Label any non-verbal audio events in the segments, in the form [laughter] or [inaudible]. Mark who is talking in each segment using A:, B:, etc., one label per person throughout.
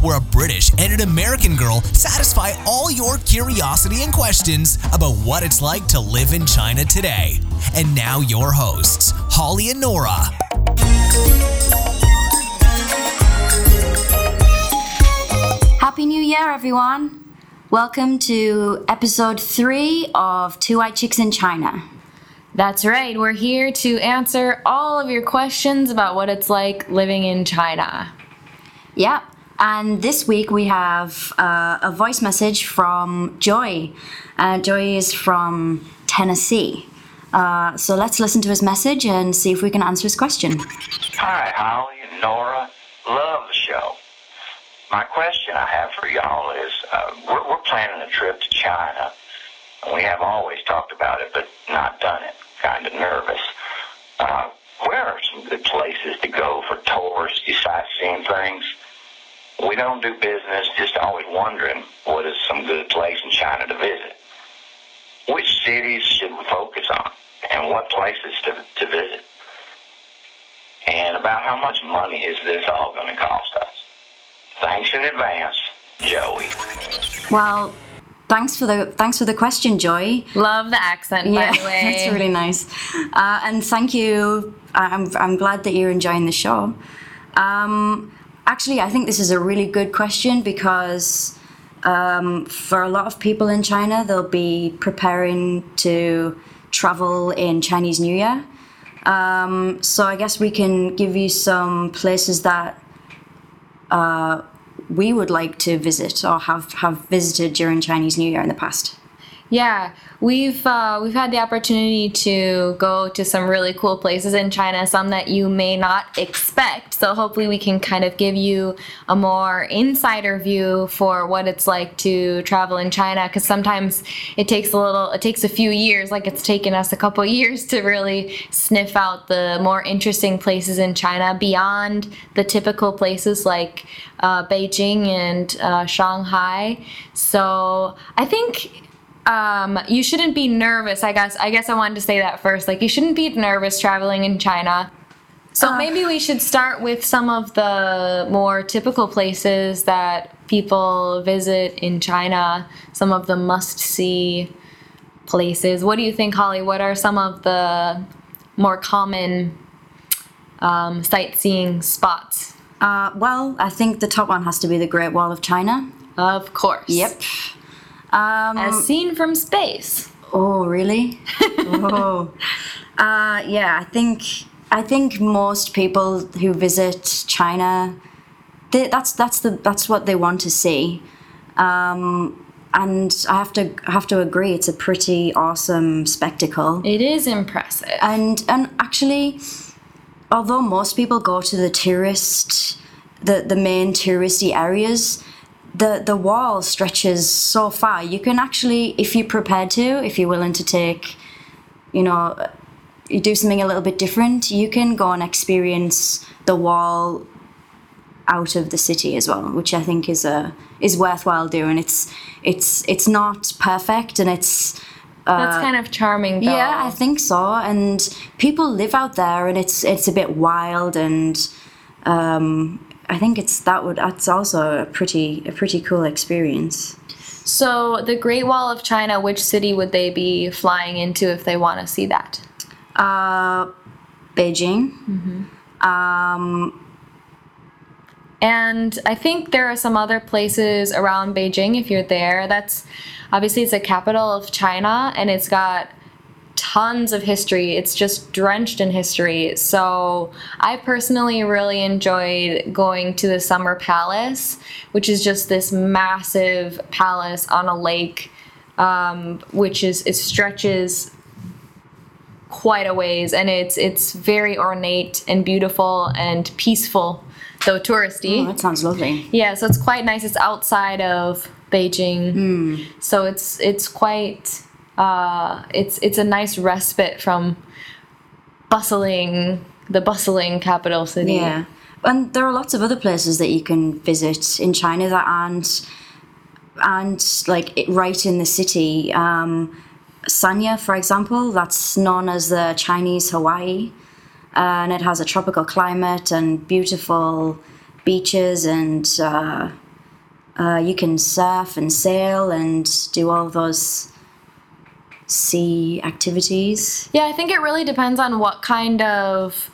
A: where a British and an American girl satisfy all your curiosity and questions about what it's like to live in China today. And now, your hosts, Holly and Nora.
B: Happy New Year, everyone! Welcome to episode three of Two White Chicks in China.
C: That's right. We're here to answer all of your questions about what it's like living in China.
B: Yep. And this week we have uh, a voice message from Joy. Uh, Joy is from Tennessee. Uh, so let's listen to his message and see if we can answer his question.
D: Hi, Holly and Nora. Love the show. My question I have for y'all is uh, we're, we're planning a trip to China. We have always talked about it, but not done it kind of nervous. Uh, where are some good places to go for touristy sightseeing things? We don't do business, just always wondering what is some good place in China to visit. Which cities should we focus on, and what places to, to visit? And about how much money is this all going to cost us? Thanks in advance, Joey.
B: Well, thanks for the thanks for the question, Joy.
C: Love the accent,
B: yeah,
C: by the way. [laughs]
B: it's really nice. Uh, and thank you. I'm I'm glad that you're enjoying the show. Um, actually, I think this is a really good question because um, for a lot of people in China, they'll be preparing to travel in Chinese New Year. Um, so I guess we can give you some places that uh, we would like to visit or have, have visited during Chinese New Year in the past.
C: Yeah, we've uh, we've had the opportunity to go to some really cool places in China, some that you may not expect. So hopefully we can kind of give you a more insider view for what it's like to travel in China because sometimes it takes a little it takes a few years, like it's taken us a couple [laughs] years to really sniff out the more interesting places in China beyond the typical places like uh, Beijing and uh, Shanghai. So I think um, you shouldn't be nervous. I guess I guess I wanted to say that first. Like you shouldn't be nervous traveling in China. So
B: Uh.
C: maybe we should start with some of the more typical places that people visit in China. Some of the must-see places. What do you think, Holly? What are some of the more common um, sightseeing spots?
B: Uh, well, I think the top one has to be the Great Wall of China.
C: Of course.
B: Yep. Um,
C: As seen from space.
B: oh, really? [laughs] oh. Uh, yeah, I think I think most people who visit China, they, that's that's the that's what they want to see. Um, and I have to have to agree, it's a pretty awesome spectacle.
C: It is impressive.
B: and and actually although most people go to the tourist the the main touristy areas the the wall stretches so far you can actually if you're prepared to if you're willing to take you know you do something a little bit different you can go and experience the wall out of the city as well which i think is a is worthwhile doing it's it's it's not perfect and it's
C: That's kind of charming, though.
B: yeah, I think so. And people live out there, and it's it's a bit wild, and um, I think it's that would that's also a pretty a pretty cool experience.
C: So, the Great Wall of China, which city would they be flying into if they want to see that?
B: Uh, Beijing. Um,
C: And I think there are some other places around Beijing if you're there. That's obviously it's the capital of China and it's got tons of history. It's just drenched in history. So I personally really enjoyed going to the Summer Palace, which is just this massive palace on a lake, um, which is it stretches quite a ways, and it's it's very ornate and beautiful and peaceful, though touristy.
B: oh, that sounds lovely.
C: Yeah, so it's quite nice. It's outside of Beijing, so it's it's quite uh, it's it's a nice respite from bustling the bustling capital city.
B: Yeah. And there are lots of other places that you can visit in China that aren't aren't like right in the city. Um, Sanya, for example, that's known as the Chinese Hawaii, and it has a tropical climate and beautiful beaches and uh, Uh, you can surf and sail and do all those sea activities.
C: Yeah, I think it really depends on what kind of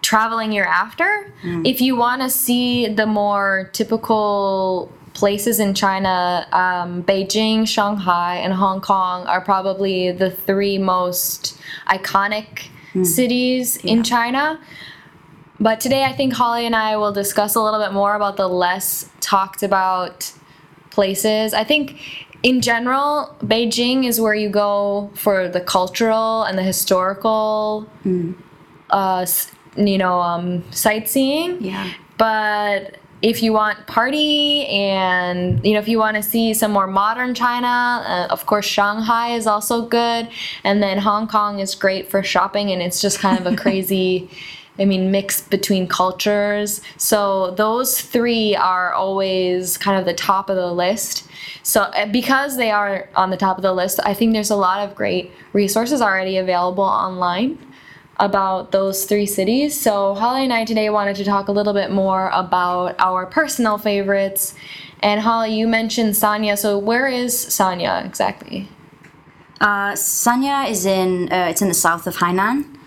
C: traveling you're after. If you want to see the more typical places in China, um, Beijing, Shanghai, and Hong Kong are probably the three most iconic cities in China. But today, I think Holly and I will discuss a little bit more about the less talked about places. I think in general, Beijing is where you go for the cultural and the historical, uh, you know, um, sightseeing.
B: Yeah.
C: But if you want party and you know if you want to see some more modern China, uh, of course Shanghai is also good, and then Hong Kong is great for shopping, and it's just kind of a [laughs] crazy. I mean, mix between cultures. So those three are always kind of the top of the list. So uh, because they are on the top of the list, I think there's a lot of great resources already available online about those three cities. So Holly and I today wanted to talk a little bit more about our personal favorites. And Holly, you mentioned Sanya. So where is Sanya exactly?
B: Uh, Sanya is in uh, it's in the south of Hainan.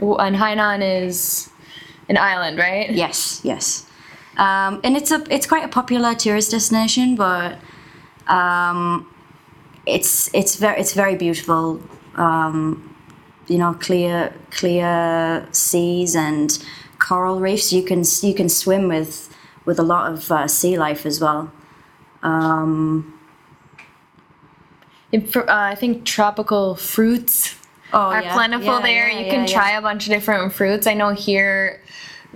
C: And Hainan is an island, right?
B: Yes, yes. Um, and it's a it's quite a popular tourist destination, but um, it's it's very it's very beautiful. Um, you know, clear clear seas and coral reefs. You can you can swim with with a lot of uh, sea life as well.
C: In fr- uh, I think tropical fruits
B: Oh,
C: are
B: yeah,
C: plentiful
B: yeah,
C: there.
B: yeah,
C: you can try a bunch of different fruits. I know here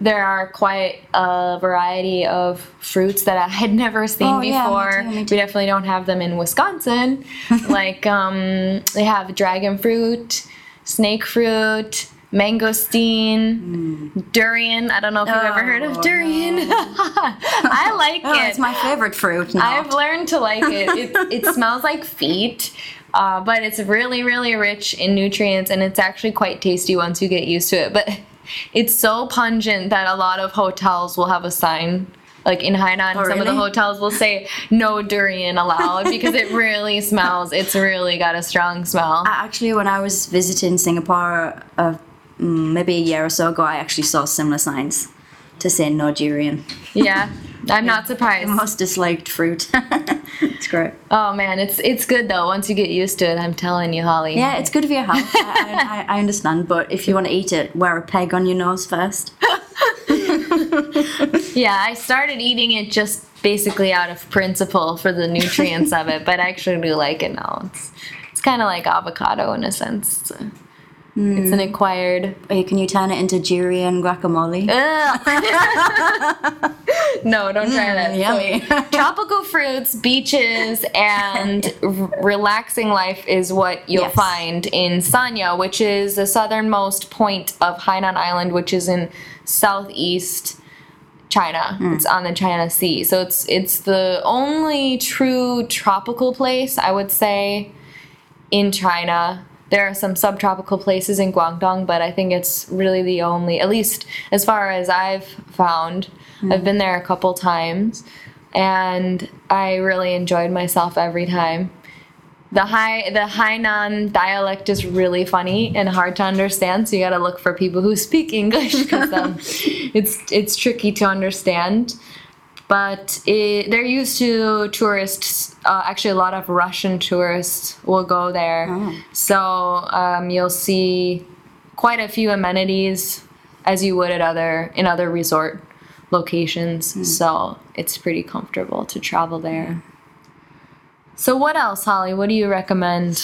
C: there are quite a variety of fruits that I had never seen
B: Oh, yeah, me
C: before.
B: too, me
C: We definitely don't have them in Wisconsin. [laughs] like um, they have dragon fruit, snake fruit, mangosteen, durian. I don't know if you've ever heard of
B: Mm. Oh,
C: durian. [laughs] I like [laughs]
B: Oh,
C: it.
B: it's my favorite fruit. Now.
C: I've learned to like it. It, it smells like feet, uh, but it's really, really rich in nutrients, and it's actually quite tasty once you get used to it. But [laughs] it's so pungent that a lot of hotels will have a sign. Like in Hainan,
B: Oh,
C: some of the hotels will say no durian allowed [laughs] because it really smells. It's really got a strong smell.
B: Actually, when I was visiting Singapore, uh, mm, maybe a year or so ago, I actually saw similar signs to say no durian.
C: Yeah, [laughs] I'm not surprised.
B: Most disliked fruit. [laughs] it's great.
C: Oh man, it's it's good though. Once you get used to it, I'm telling you, Holly.
B: Yeah, it's good for your health. I, I, I understand, but if you want to eat it, wear a peg on your nose first. [laughs]
C: Yeah, I started eating it just basically out of principle for the nutrients of it, but I actually do like it now. It's it's kind of like avocado in a sense. It's, a, it's an acquired.
B: Or can you turn it into durian guacamole? [laughs]
C: No, don't try that.
B: Mm, yummy.
C: So, tropical fruits, beaches, [laughs] and r- relaxing life is what you'll
B: Yes.
C: find in Sanya, which is the southernmost point of Hainan Island, which is in southeast China. It's on the China Sea. So it's it's the only true tropical place I would say in China. There are some subtropical places in Guangdong, but I think it's really the only, at least as far as I've found. I've been there a couple times and I really enjoyed myself every time. The high the Hainan dialect is really funny and hard to understand, so you got to look for people who speak English because um, [laughs] it's it's tricky to understand. But it, they're used to tourists. Uh, actually, a lot of Russian tourists will go there, so um, you'll see quite a few amenities as you would at other in other resort locations. So it's pretty comfortable to travel there. So what else, Holly? What do you recommend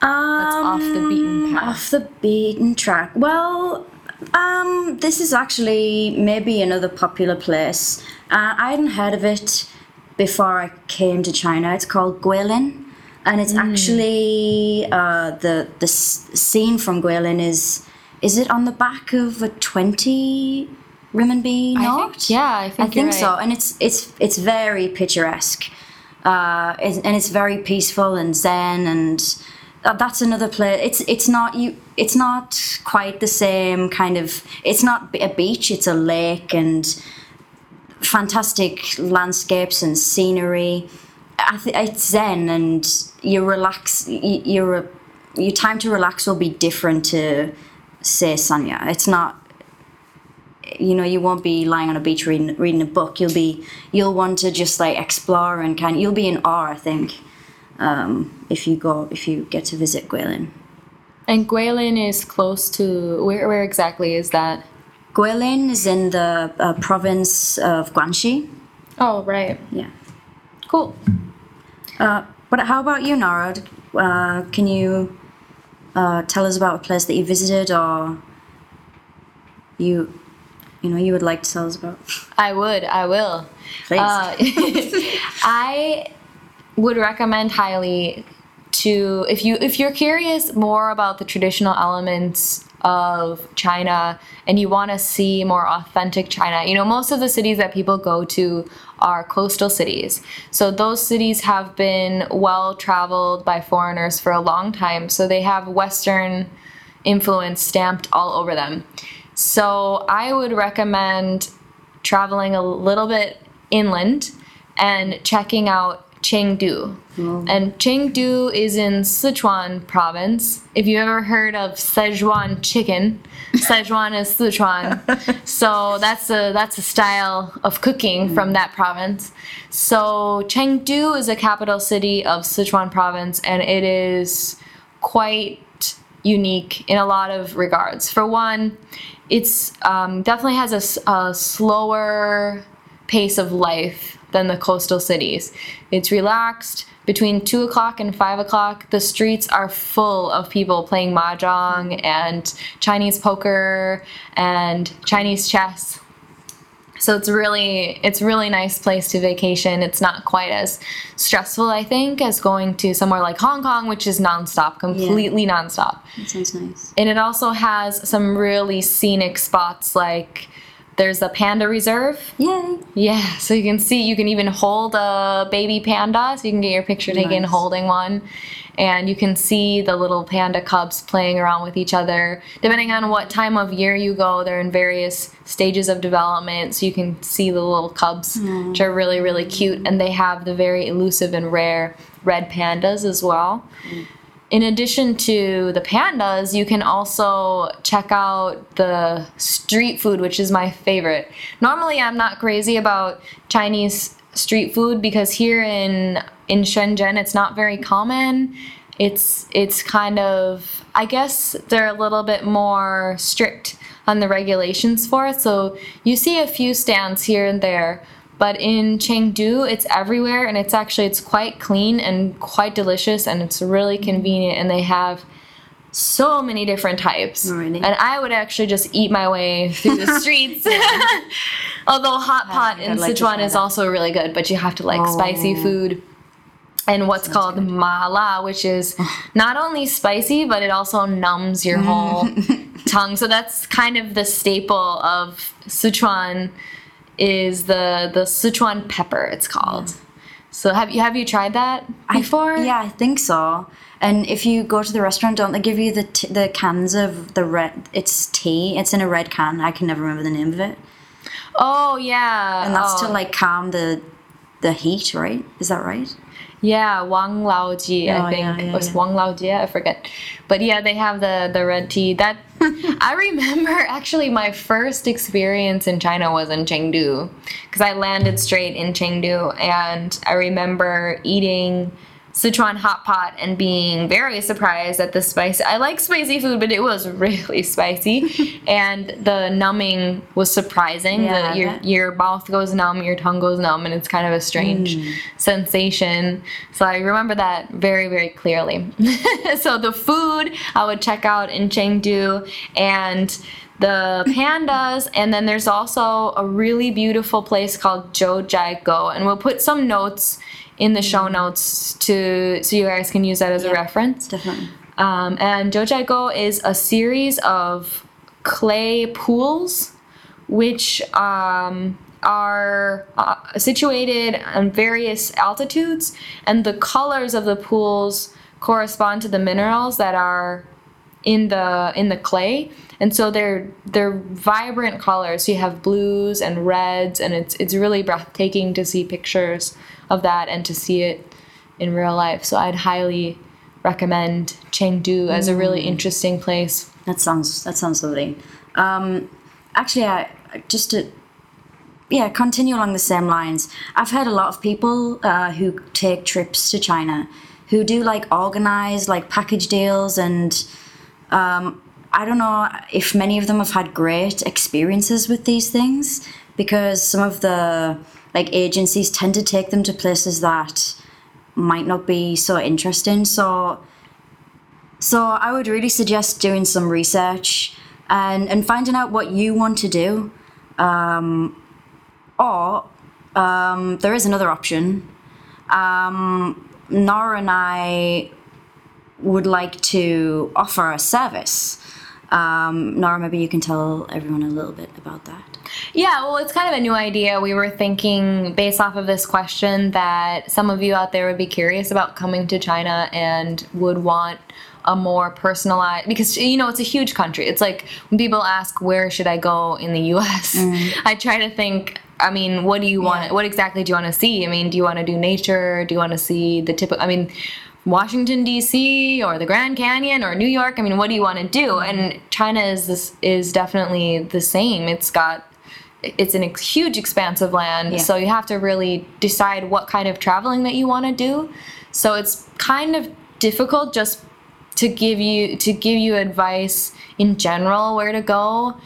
C: that's off the beaten path?
B: Um, Off the beaten track. Well, um, this is actually maybe another popular place. Uh, I hadn't heard of it before I came to China. It's called Guilin, and it's actually uh, the the s- scene from Guilin is is it on the back of a twenty renminbi
C: I
B: note?
C: think, yeah, I think,
B: I think so, and it's it's it's very picturesque, uh, and it's very peaceful and zen, and that's another place. It's it's not you. It's not quite the same kind of. It's not a beach. It's a lake, and fantastic landscapes and scenery. I th- it's zen, and you relax. y- Your your time to relax will be different to say Sanya. It's not. You know, you won't be lying on a beach reading reading a book. You'll be you'll want to just like explore and kind. You'll be in awe. I think um, if you go if you get to visit Guilin.
C: And Guilin is close to where? Where exactly is that?
B: Guilin is in the uh, province of Guangxi.
C: Oh, right.
B: Yeah.
C: Cool.
B: Uh, but how about you, Nora? Uh, can you uh, tell us about a place that you visited or you, you know, you would like to tell us about?
C: I would. I will.
B: Please.
C: Uh, [laughs] I would recommend highly to if you if you're curious more about the traditional elements of China and you want to see more authentic China. You know, most of the cities that people go to are coastal cities. So those cities have been well traveled by foreigners for a long time. So they have western influence stamped all over them. So I would recommend traveling a little bit inland and checking out Chengdu. And Chengdu is in Sichuan province. If you ever heard of Sichuan chicken, [laughs] Sichuan is Sichuan. [laughs] so that's a that's a style of cooking from that province. So Chengdu is a capital city of Sichuan province and it is quite unique in a lot of regards. For one, it's um, definitely has a slower pace of life than the coastal cities. It's relaxed. Between two o'clock and five o'clock, the streets are full of people playing mahjong and Chinese poker and Chinese chess. So it's really it's really nice place to vacation. It's not quite as stressful, I think, as going to somewhere like Hong Kong, which is nonstop, completely nonstop.
B: That sounds nice.
C: And it also has some really scenic spots like there's a panda reserve.
B: Yay!
C: Yeah, so you can see you can even hold a baby panda, so you can get your picture taken
B: Nice.
C: holding one. And you can see the little panda cubs playing around with each other. Depending on what time of year you go, they're in various stages of development, so you can see the little cubs, mm. which are really, really cute. And they have the very elusive and rare red pandas as well. Mm. In addition to the pandas, you can also check out the street food, which is my favorite. Normally, I'm not crazy about Chinese street food because here in in Shenzhen, it's not very common. It's it's kind of I guess they're a little bit more strict on the regulations for it. So you see a few stands here and there, but in Chengdu, it's everywhere, and it's actually it's quite clean and quite delicious, and it's really convenient. And they have so many different types,
B: Really?
C: and I would actually just eat my way through the [laughs] streets. [laughs] Although hot pot in
B: like
C: Sichuan is
B: that.
C: also really good, but you have to like spicy
B: Oh.
C: food. And what's called mala, which is not only spicy, but it also numbs your whole [laughs] tongue. So that's kind of the staple of Sichuan is the the Sichuan pepper. It's called. So have you have you tried that before?
B: I, yeah, I think so. And if you go to the restaurant, don't they give you the t- the cans of the red? It's tea. It's in a red can. I can never remember the name of it.
C: Oh yeah.
B: And that's
C: oh.
B: to like calm the the heat, right? Is that right?
C: Yeah, Wang Lao Ji,
B: Oh,
C: I think.
B: yeah, yeah,
C: was
B: yeah.
C: Wang Lao Ji, I forget. But yeah, they have the, the red tea. That [laughs] I remember actually my first experience in China was in Chengdu because I landed straight in Chengdu and I remember eating Sichuan hot pot and being very surprised at the spice. I like spicy food, but it was [laughs] really spicy, and the numbing was surprising.
B: Yeah,
C: that your
B: that-
C: your mouth goes numb, your tongue goes numb, and it's kind of a strange mm. sensation. So I remember that very, very clearly. [laughs] so the food I would check out in Chengdu and the pandas, and then there's also a really beautiful place called Jiuzhaigou, and we'll put some notes in the show notes to so you guys can use that as a reference.
B: Definitely.
C: Um, and Jiuzhaigou is a series of clay pools, which um, are uh, situated on various altitudes, and the colors of the pools correspond to the minerals that are in the in the clay and so they're they're vibrant colors so you have blues and reds and it's it's really breathtaking to see pictures of that and to see it in real life so i'd highly recommend chengdu as a really interesting place
B: That sounds that sounds lovely. Um, actually, I just to yeah continue along the same lines. I've heard a lot of people uh, who take trips to China who do like organize like package deals and um, I don't know if many of them have had great experiences with these things because some of the like agencies tend to take them to places that might not be so interesting. So so I would really suggest doing some research and, and finding out what you want to do. Um, or um, there is another option. Um, Nora and I would like to offer a service. Um, Nora, maybe you can tell everyone a little bit about that.
C: Yeah, well, it's kind of a new idea. We were thinking, based off of this question, that some of you out there would be curious about coming to China and would want a more personalized because you know it's a huge country. It's like when people ask where should I go in the U.S., [laughs] I try to think. I mean, what do you want?
B: Yeah.
C: What exactly do you want to see? I mean, do you want to do nature? Do you want to see the typical? I mean. Washington D.C. or the Grand Canyon or New York. I mean, what do you want to do? And China is this is definitely the same. It's got it's an ex- huge expanse of land
B: Yeah.
C: so you have to really decide what kind of traveling that you want to do so it's kind of difficult just to give you to give you advice in general where to go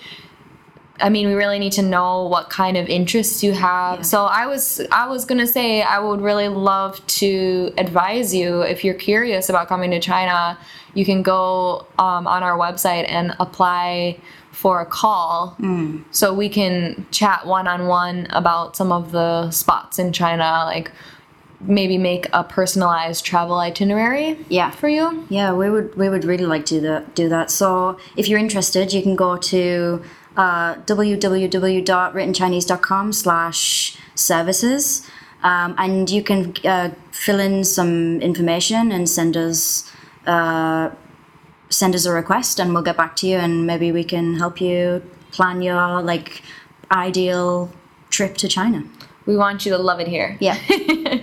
C: I mean, we really need to know what kind of interests you have.
B: Yeah.
C: So I was I was gonna say I would really love to advise you if you're curious about coming to China. You can go um, on our website and apply for a call, so we can chat one on one about some of the spots in China, like maybe make a personalized travel itinerary.
B: Yeah.
C: for you.
B: Yeah, we would we would really like to do that. Do that. So if you're interested, you can go to uh, www.writtenchinese.com slash services, um, and you can uh, fill in some information and send us uh, send us a request, and we'll get back to you, and maybe we can help you plan your like ideal trip to China.
C: We want you to love it here.
B: Yeah.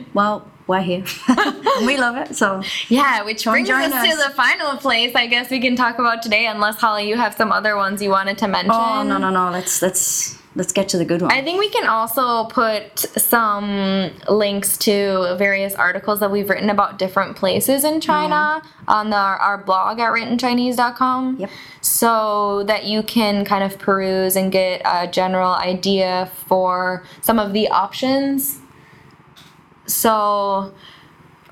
B: [laughs] well, we're here, [laughs] we love it. So
C: Yeah, which brings
B: join
C: us, to
B: us.
C: the final place I guess we can talk about today, unless Holly, you have some other ones you wanted to mention.
B: Oh no no no! Let's let's let's get to the good one.
C: I think we can also put some links to various articles that we've written about different places in China mm-hmm. on the, our blog at writtenchinese.com.
B: Yep.
C: So that you can kind of peruse and get a general idea for some of the options. So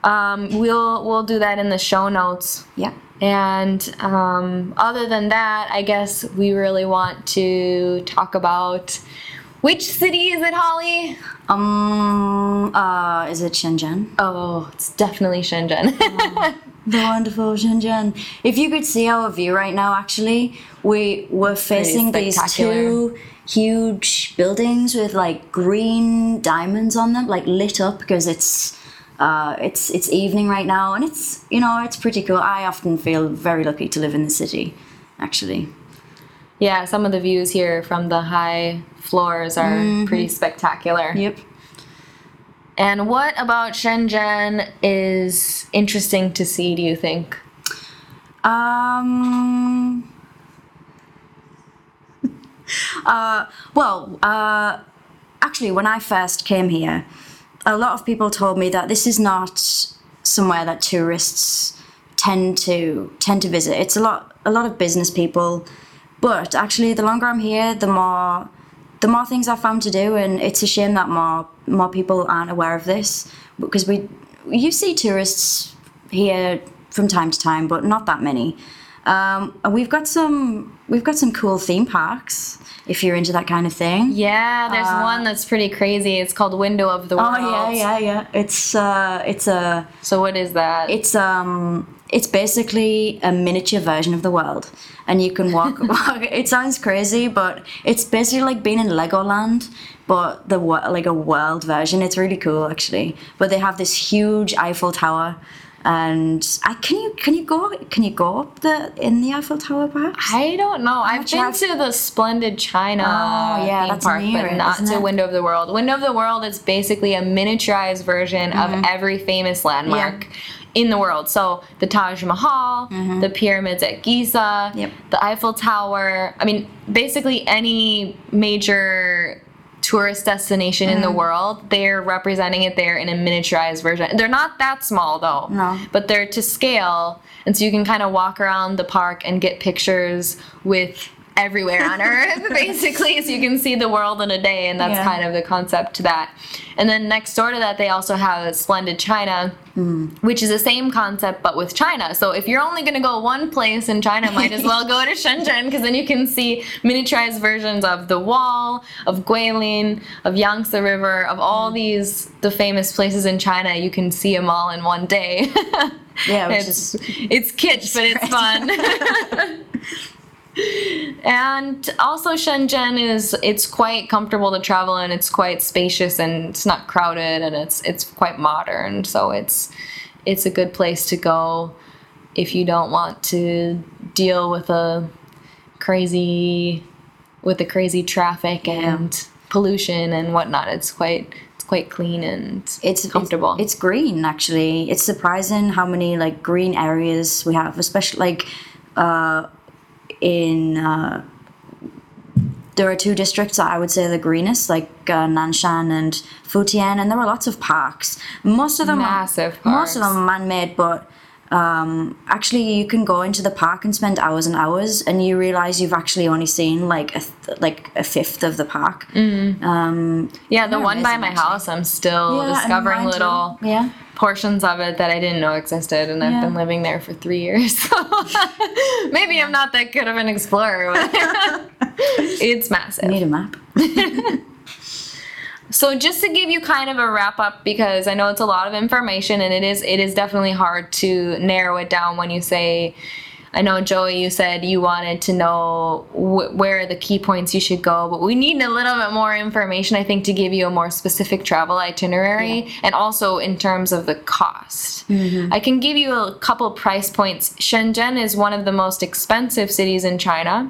C: um, we'll we'll do that in the show notes.
B: yeah.
C: And um, other than that, I guess we really want to talk about which city is it, Holly?
B: Um. Uh. Is it Shenzhen?
C: Oh, it's definitely Shenzhen. [laughs]
B: The wonderful Shenzhen. If you could see our view right now, actually, we were facing these two huge buildings with like green diamonds on them, like lit up because it's. Uh, it's it's evening right now, and it's you know it's pretty cool. I often feel very lucky to live in the city, actually.
C: yeah, some of the views here from the high floors are pretty spectacular.
B: Yep.
C: And what about Shenzhen is interesting to see, do you think?
B: Um. [laughs] uh, well, uh, actually, when I first came here, a lot of people told me that this is not somewhere that tourists tend to tend to visit. It's a lot a lot of business people, but actually, the longer I'm here, the more the more things I found to do, and it's a shame that more more people aren't aware of this because we you see tourists here from time to time, but not that many. Um, and we've got some we've got some cool theme parks if you're into that kind of thing.
C: Yeah, there's one that's pretty crazy. It's called Window of the World.
B: Oh yeah, yeah, yeah. It's uh, it's a
C: So what is that?
B: it's um it's basically a miniature version of the world and you can walk, [laughs] walk it sounds crazy but it's basically like being in legoland but the like a world version it's really cool actually but they have this huge eiffel tower And I can you can you go can you go up the in the Eiffel Tower perhaps?
C: I don't know. I've been
B: have-
C: to the Splendid China
B: Oh, yeah,
C: theme
B: that's
C: park,
B: near
C: but
B: it,
C: not to
B: it?
C: Window of the World. Window of the World is basically a miniaturized version of mm-hmm. every famous landmark. In the world, so the Taj Mahal, mm-hmm. the pyramids at Giza,
B: Yep.
C: the Eiffel Tower. I mean, basically any major tourist destination in the mm-hmm. world, they're representing it there in a miniaturized version. They're not that small though,
B: No.
C: but they're to scale, and so you can kind of walk around the park and get pictures with everywhere on earth [laughs] basically so you can see the world in a day and that's
B: Yeah.
C: kind of the concept to that. And then next door to that they also have splendid china mm. which is the same concept but with china. So if you're only going to go one place in china might as well go to shenzhen because then you can see miniaturized versions of the wall of guilin of yangtze river of all mm. these the famous places in china. You can see them all in one day.
B: Yeah, which [laughs]
C: it's
B: is
C: it's kitsch, but it's fun. [laughs] and also Shenzhen is it's quite comfortable to travel in. It's quite spacious and it's not crowded and it's it's quite modern. So it's it's a good place to go if you don't want to deal with a crazy with the crazy traffic and pollution and whatnot. It's quite it's quite clean and
B: it's
C: comfortable.
B: It's, it's green actually. It's surprising how many like green areas we have, especially like uh, in. Uh, there are two districts that I would say are the greenest, like uh, Nanshan and Futian, and there are lots of parks. Most of them,
C: Massive
B: are, most of them are man-made, but um, actually you can go into the park and spend hours and hours, and you realize you've actually only seen like a th- like a fifth of the park.
C: Yeah, the one by my
B: actually.
C: house, I'm still
B: Yeah,
C: discovering
B: too.
C: little
B: Yeah.
C: Portions of it that I didn't know existed, and I've been living there for three years. [laughs] So maybe I'm not that good of an explorer. But [laughs] it's massive.
B: Need a map. [laughs]
C: So just to give you kind of a wrap up, because I know it's a lot of information, and it is it is definitely hard to narrow it down when you say. I know Joey, you said you wanted to know wh- where are the key points you should go, but we need a little bit more information, I think, to give you a more specific travel itinerary, and also in terms of the cost. Mm-hmm. I can give you a couple price points. Shenzhen is one of the most expensive cities in China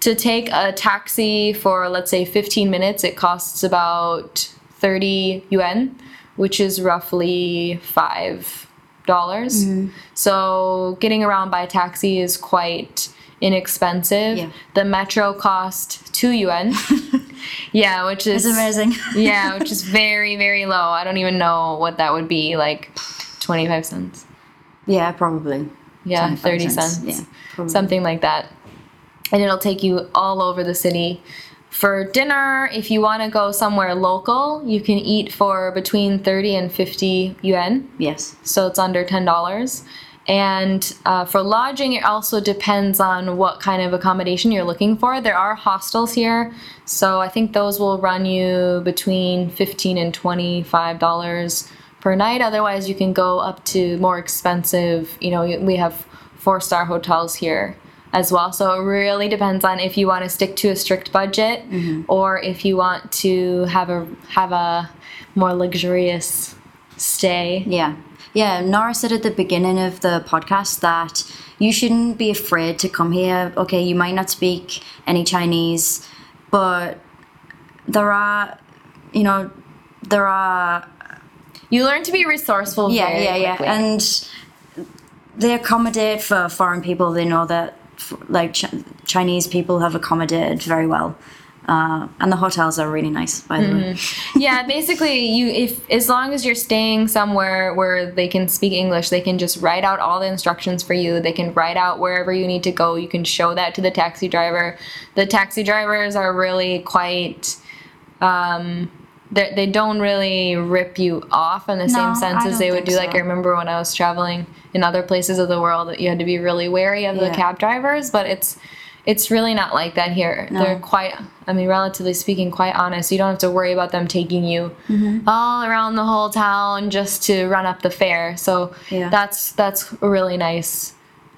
C: to take a taxi for let's say 15 minutes it costs about 30 yuan which is roughly five dollars. Mm-hmm. So getting around by taxi is quite inexpensive.
B: Yeah.
C: the metro cost 2 yuan. [laughs] Yeah which is
B: amazing. [laughs]
C: yeah which is [laughs] very very low. I don't even know what that would be like 25 cents.
B: Yeah, probably.
C: yeah 30
B: cents,
C: cents,
B: yeah, probably.
C: something like that. And it'll take you all over the city for dinner if you want to go somewhere local you can eat for between 30 and 50 yuan.
B: Yes.
C: so it's under $10 and uh, for lodging it also depends on what kind of accommodation you're looking for. There are hostels here so i think those will run you between 15 and 25 dollars per night. Otherwise you can go up to more expensive you know we have four star hotels here as well so it really depends on if you want to stick to a strict budget mm-hmm. or if you want to have a have a more luxurious stay
B: Yeah. Yeah, Nora said at the beginning of the podcast that you shouldn't be afraid to come here. Okay, you might not speak any Chinese, but there are, you know, there are
C: You learn to be resourceful.
B: yeah, yeah, yeah,
C: quickly.
B: and they accommodate for foreign people. They know that like Ch- Chinese people have accommodated very well, uh, and the hotels are really nice, by the way.
C: yeah, basically, you if as long as you're staying somewhere where they can speak English, they can just write out all the instructions for you. They can write out wherever you need to go. You can show that to the taxi driver. The taxi drivers are really quite. Um, they they don't really rip you off in the same sense as they would do. Like. I remember when I was traveling in other places of the world, that you had to be really wary of the cab drivers. But it's it's really not like that here. They're quite, I mean, relatively speaking, quite honest. You don't have to worry about them taking you
B: Mm-hmm.
C: all around the whole town just to run up the fare. So
B: Yeah.
C: that's that's a really nice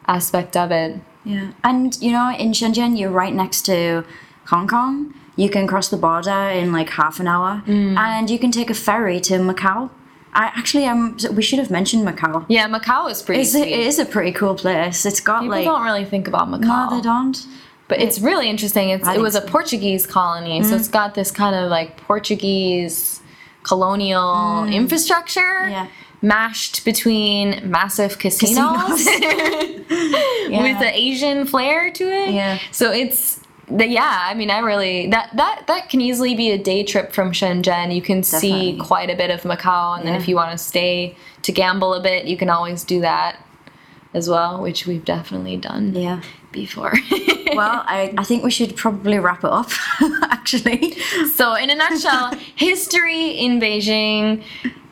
C: aspect of it.
B: Yeah, and you know, in Shenzhen, you're right next to Hong Kong. You can cross the border in like half an hour, and you can take a ferry to Macau. I actually um we should have mentioned Macau.
C: Yeah, Macau is pretty
B: It's a, it is a pretty cool place. It's got
C: People
B: like
C: don't really think about Macau.
B: no, they don't.
C: But it's really interesting. It's,
B: I
C: it was a. Portuguese colony, so it's got this kind of like Portuguese colonial infrastructure
B: Mm. Yeah.
C: mashed between massive casinos, [laughs] [laughs] with an Asian flair to it.
B: Yeah.
C: So it's the, yeah, I mean, I really that that that can easily be a day trip from Shenzhen. You can see quite a bit of Macau, and then if you want to stay to gamble a bit, you can always do that as well, which we've definitely done
B: Yeah.
C: before. [laughs]
B: Well, I, I think we should probably wrap it up. [laughs] actually.
C: So, in a nutshell, history in Beijing,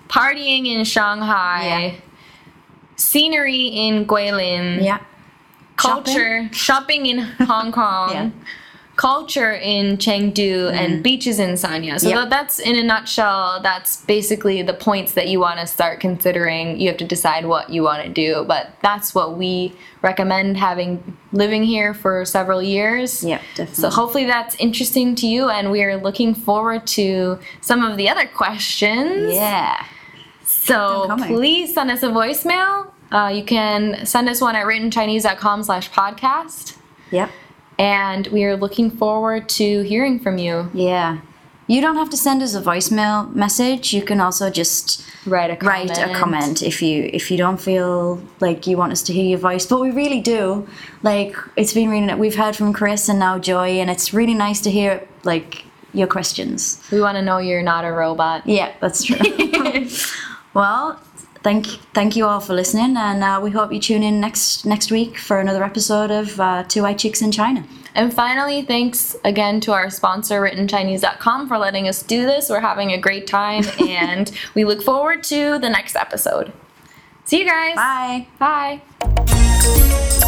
C: partying in Shanghai,
B: Yeah.
C: scenery in Guilin,
B: Yeah.
C: culture, shopping, in Hong [laughs] Kong,
B: Yeah.
C: Culture in Chengdu, and beaches in Sanya. So,
B: Yep.
C: that's in a nutshell, that's basically the points that you want to start considering. You have to decide what you want to do, but that's what we recommend having living here for several years.
B: Yeah, definitely.
C: So hopefully that's interesting to you, and we are looking forward to some of the other questions.
B: Yeah.
C: So please send us a voicemail. Uh, you can send us one at writtenchinese.com slash podcast.
B: Yep.
C: And we are looking forward to hearing from you.
B: Yeah. You don't have to send us a voicemail message. You can also just
C: Write a comment.
B: write a comment if you if you don't feel like you want us to hear your voice. But we really do. Like it's been really we've heard from Chris and now Joy and it's really nice to hear like your questions.
C: We want to know you're not a robot.
B: Yeah, that's true. [laughs] well, thank thank you all for listening, and uh, we hope you tune in next next week for another episode of uh, Two White Chicks in China.
C: And finally, thanks again to our sponsor, writtenchinese.com, for letting us do this. We're having a great time, [laughs] and we look forward to the next episode. See you guys.
B: Bye.
C: Bye.